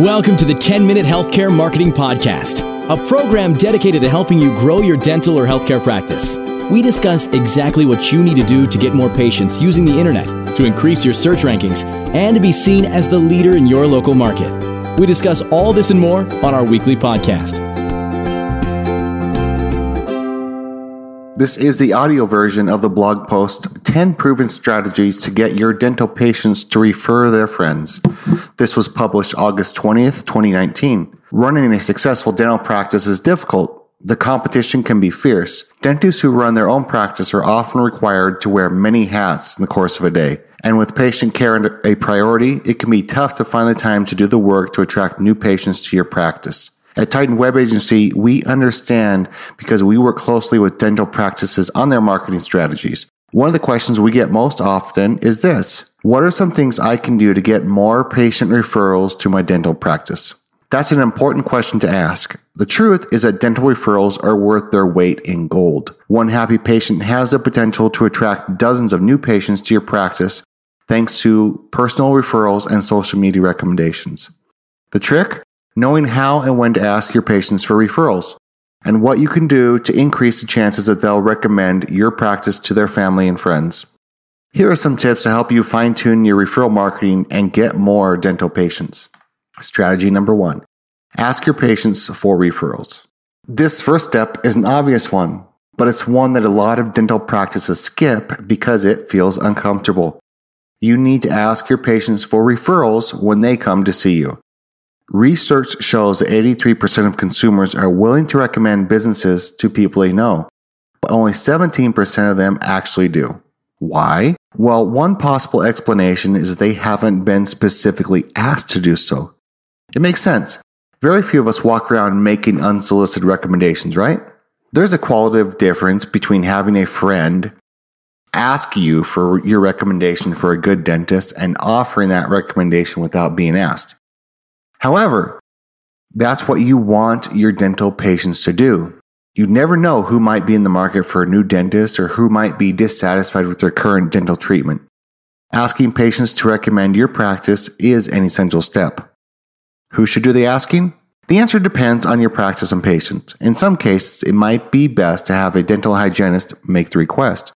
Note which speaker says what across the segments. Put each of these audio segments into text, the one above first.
Speaker 1: Welcome to the 10 Minute Healthcare Marketing Podcast, a program dedicated to helping you grow your dental or healthcare practice. We discuss exactly what you need to do to get more patients using the internet, to increase your search rankings, and to be seen as the leader in your local market. We discuss all this and more on our weekly podcast.
Speaker 2: This is the audio version of the blog post 10 Proven Strategies to Get Your Dental Patients to Refer Their Friends. This was published August 20th, 2019. Running a successful dental practice is difficult. The competition can be fierce. Dentists who run their own practice are often required to wear many hats in the course of a day. And with patient care a priority, it can be tough to find the time to do the work to attract new patients to your practice. At Titan Web Agency, we understand because we work closely with dental practices on their marketing strategies. One of the questions we get most often is this What are some things I can do to get more patient referrals to my dental practice? That's an important question to ask. The truth is that dental referrals are worth their weight in gold. One happy patient has the potential to attract dozens of new patients to your practice thanks to personal referrals and social media recommendations. The trick? Knowing how and when to ask your patients for referrals, and what you can do to increase the chances that they'll recommend your practice to their family and friends. Here are some tips to help you fine tune your referral marketing and get more dental patients. Strategy number one ask your patients for referrals. This first step is an obvious one, but it's one that a lot of dental practices skip because it feels uncomfortable. You need to ask your patients for referrals when they come to see you. Research shows that 83% of consumers are willing to recommend businesses to people they know, but only 17% of them actually do. Why? Well, one possible explanation is they haven't been specifically asked to do so. It makes sense. Very few of us walk around making unsolicited recommendations, right? There's a qualitative difference between having a friend ask you for your recommendation for a good dentist and offering that recommendation without being asked. However, that's what you want your dental patients to do. You never know who might be in the market for a new dentist or who might be dissatisfied with their current dental treatment. Asking patients to recommend your practice is an essential step. Who should do the asking? The answer depends on your practice and patients. In some cases, it might be best to have a dental hygienist make the request.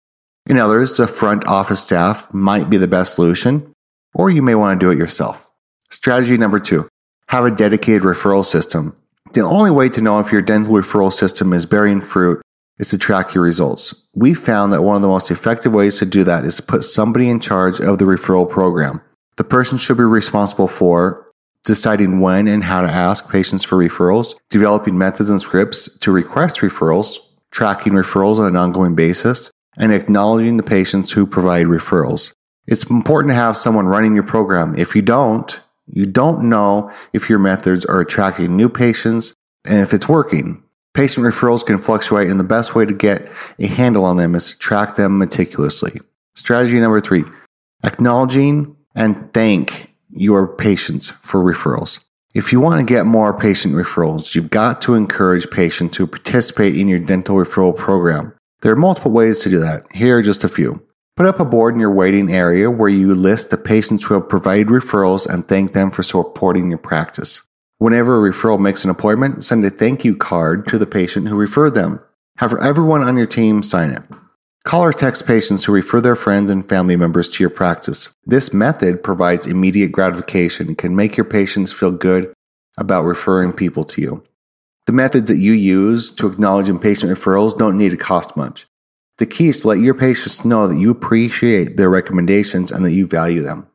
Speaker 2: In others, the front office staff might be the best solution, or you may want to do it yourself. Strategy number two have a dedicated referral system. The only way to know if your dental referral system is bearing fruit is to track your results. We found that one of the most effective ways to do that is to put somebody in charge of the referral program. The person should be responsible for deciding when and how to ask patients for referrals, developing methods and scripts to request referrals, tracking referrals on an ongoing basis, and acknowledging the patients who provide referrals. It's important to have someone running your program. If you don't, you don't know if your methods are attracting new patients and if it's working. Patient referrals can fluctuate, and the best way to get a handle on them is to track them meticulously. Strategy number three acknowledging and thank your patients for referrals. If you want to get more patient referrals, you've got to encourage patients to participate in your dental referral program. There are multiple ways to do that. Here are just a few. Put up a board in your waiting area where you list the patients who have provided referrals and thank them for supporting your practice. Whenever a referral makes an appointment, send a thank you card to the patient who referred them. Have everyone on your team sign it. Call or text patients who refer their friends and family members to your practice. This method provides immediate gratification and can make your patients feel good about referring people to you. The methods that you use to acknowledge patient referrals don't need to cost much. The key is to let your patients know that you appreciate their recommendations and that you value them.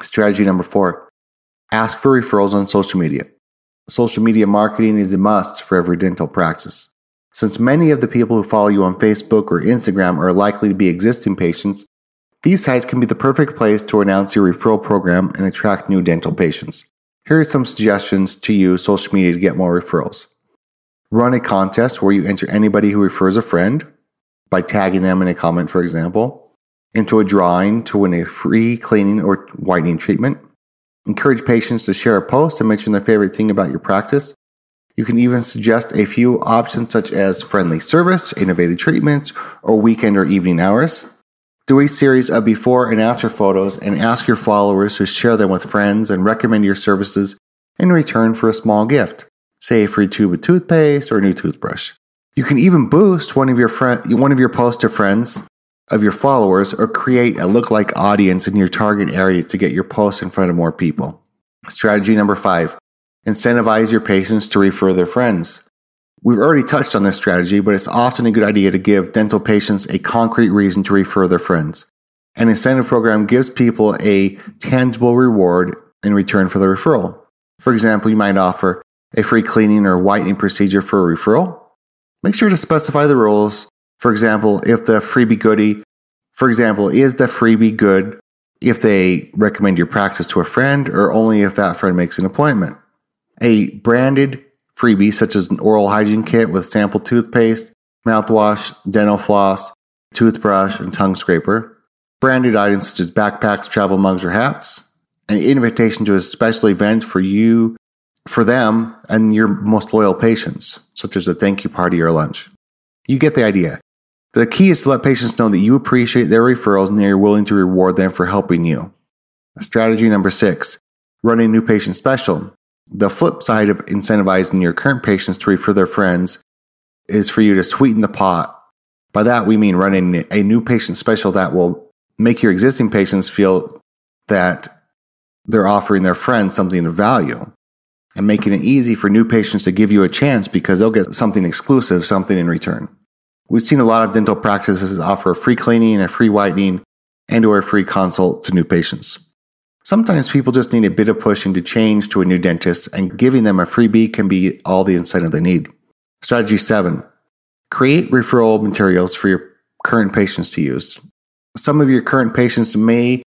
Speaker 2: Strategy number four ask for referrals on social media. Social media marketing is a must for every dental practice. Since many of the people who follow you on Facebook or Instagram are likely to be existing patients, these sites can be the perfect place to announce your referral program and attract new dental patients. Here are some suggestions to use social media to get more referrals. Run a contest where you enter anybody who refers a friend by tagging them in a comment, for example, into a drawing to win a free cleaning or whitening treatment. Encourage patients to share a post and mention their favorite thing about your practice. You can even suggest a few options such as friendly service, innovative treatments, or weekend or evening hours. Do a series of before and after photos and ask your followers to share them with friends and recommend your services in return for a small gift, say a free tube of toothpaste or a new toothbrush. You can even boost one of your friend, one of your posts to friends of your followers or create a look-like audience in your target area to get your post in front of more people. Strategy number 5. Incentivize your patients to refer their friends. We've already touched on this strategy, but it's often a good idea to give dental patients a concrete reason to refer their friends. An incentive program gives people a tangible reward in return for the referral. For example, you might offer a free cleaning or whitening procedure for a referral. Make sure to specify the rules. For example, if the freebie goodie, for example, is the freebie good if they recommend your practice to a friend or only if that friend makes an appointment. A branded freebie such as an oral hygiene kit with sample toothpaste, mouthwash, dental floss, toothbrush, and tongue scraper, branded items such as backpacks, travel mugs, or hats, an invitation to a special event for you, for them, and your most loyal patients, such as a thank you party or lunch. You get the idea. The key is to let patients know that you appreciate their referrals and you're willing to reward them for helping you. Strategy number six running new patient special. The flip side of incentivizing your current patients to refer their friends is for you to sweeten the pot. By that, we mean running a new patient special that will make your existing patients feel that they're offering their friends something of value and making it easy for new patients to give you a chance because they'll get something exclusive, something in return. We've seen a lot of dental practices offer a free cleaning, a free whitening, and or a free consult to new patients. Sometimes people just need a bit of pushing to change to a new dentist, and giving them a freebie can be all the incentive they need. Strategy 7 Create referral materials for your current patients to use. Some of your current patients may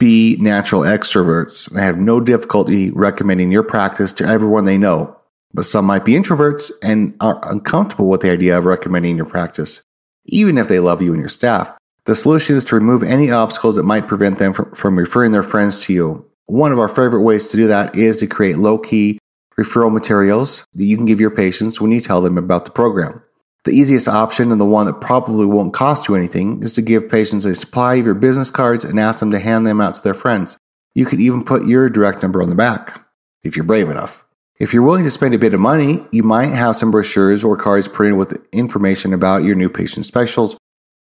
Speaker 2: be natural extroverts and have no difficulty recommending your practice to everyone they know, but some might be introverts and are uncomfortable with the idea of recommending your practice, even if they love you and your staff. The solution is to remove any obstacles that might prevent them from, from referring their friends to you. One of our favorite ways to do that is to create low key referral materials that you can give your patients when you tell them about the program. The easiest option and the one that probably won't cost you anything is to give patients a supply of your business cards and ask them to hand them out to their friends. You could even put your direct number on the back, if you're brave enough. If you're willing to spend a bit of money, you might have some brochures or cards printed with information about your new patient specials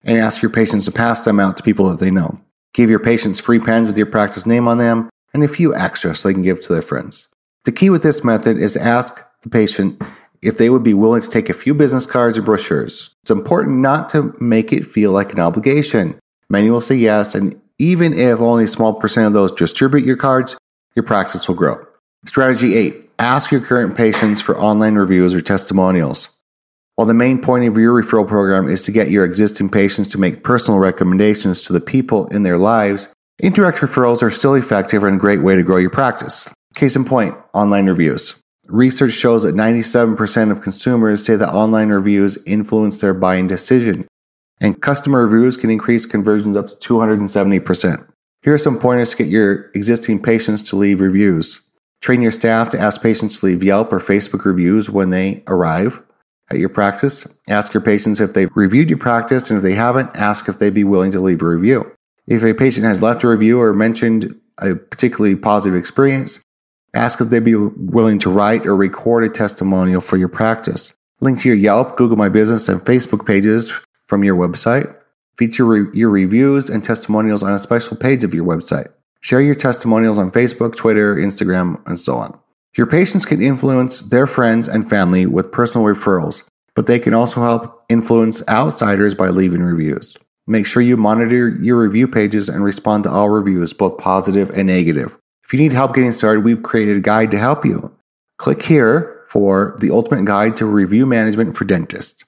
Speaker 2: and ask your patients to pass them out to people that they know. Give your patients free pens with your practice name on them and a few extras so they can give to their friends. The key with this method is to ask the patient if they would be willing to take a few business cards or brochures. It's important not to make it feel like an obligation. Many will say yes, and even if only a small percent of those distribute your cards, your practice will grow. Strategy 8 Ask your current patients for online reviews or testimonials. While the main point of your referral program is to get your existing patients to make personal recommendations to the people in their lives, indirect referrals are still effective and a great way to grow your practice. Case in point, online reviews. Research shows that 97% of consumers say that online reviews influence their buying decision, and customer reviews can increase conversions up to 270%. Here are some pointers to get your existing patients to leave reviews. Train your staff to ask patients to leave Yelp or Facebook reviews when they arrive at your practice. Ask your patients if they've reviewed your practice, and if they haven't, ask if they'd be willing to leave a review. If a patient has left a review or mentioned a particularly positive experience, ask if they'd be willing to write or record a testimonial for your practice. Link to your Yelp, Google My Business, and Facebook pages from your website. Feature re- your reviews and testimonials on a special page of your website. Share your testimonials on Facebook, Twitter, Instagram, and so on. Your patients can influence their friends and family with personal referrals, but they can also help influence outsiders by leaving reviews. Make sure you monitor your review pages and respond to all reviews, both positive and negative. If you need help getting started, we've created a guide to help you. Click here for the ultimate guide to review management for dentists.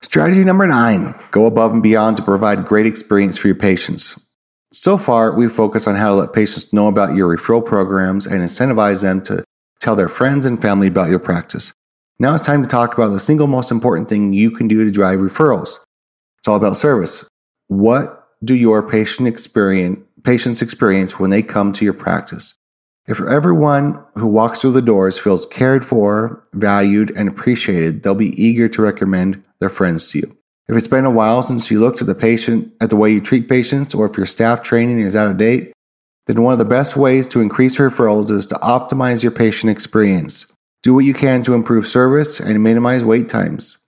Speaker 2: Strategy number nine go above and beyond to provide great experience for your patients. So far, we've focused on how to let patients know about your referral programs and incentivize them to Tell their friends and family about your practice. Now it's time to talk about the single most important thing you can do to drive referrals. It's all about service. What do your patient experience, patients experience when they come to your practice? If everyone who walks through the doors feels cared for, valued, and appreciated, they'll be eager to recommend their friends to you. If it's been a while since you looked at the patient, at the way you treat patients, or if your staff training is out of date, then one of the best ways to increase referrals is to optimize your patient experience. Do what you can to improve service and minimize wait times.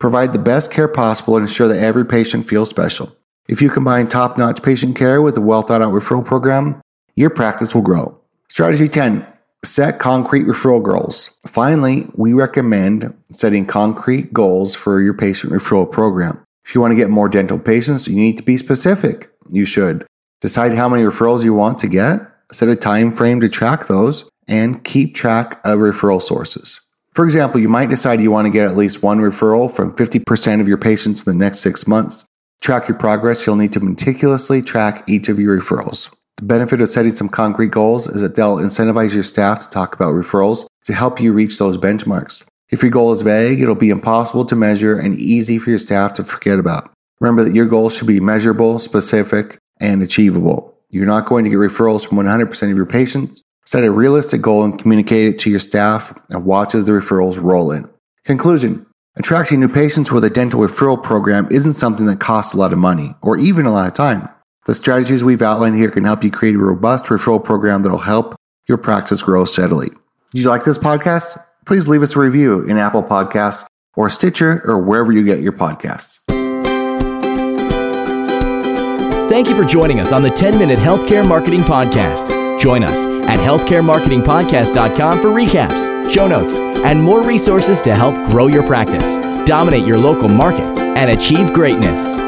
Speaker 2: Provide the best care possible and ensure that every patient feels special. If you combine top notch patient care with a well thought out referral program, your practice will grow. Strategy 10 Set concrete referral goals. Finally, we recommend setting concrete goals for your patient referral program. If you want to get more dental patients, you need to be specific. You should decide how many referrals you want to get, set a time frame to track those, and keep track of referral sources. For example, you might decide you want to get at least one referral from 50% of your patients in the next six months. Track your progress, you'll need to meticulously track each of your referrals. The benefit of setting some concrete goals is that they'll incentivize your staff to talk about referrals to help you reach those benchmarks. If your goal is vague, it'll be impossible to measure and easy for your staff to forget about. Remember that your goals should be measurable, specific, and achievable. You're not going to get referrals from 100% of your patients. Set a realistic goal and communicate it to your staff and watch as the referrals roll in. Conclusion Attracting new patients with a dental referral program isn't something that costs a lot of money or even a lot of time. The strategies we've outlined here can help you create a robust referral program that'll help your practice grow steadily. Did you like this podcast? Please leave us a review in Apple Podcasts or Stitcher or wherever you get your podcasts.
Speaker 1: Thank you for joining us on the 10 Minute Healthcare Marketing Podcast. Join us at healthcaremarketingpodcast.com for recaps, show notes, and more resources to help grow your practice, dominate your local market, and achieve greatness.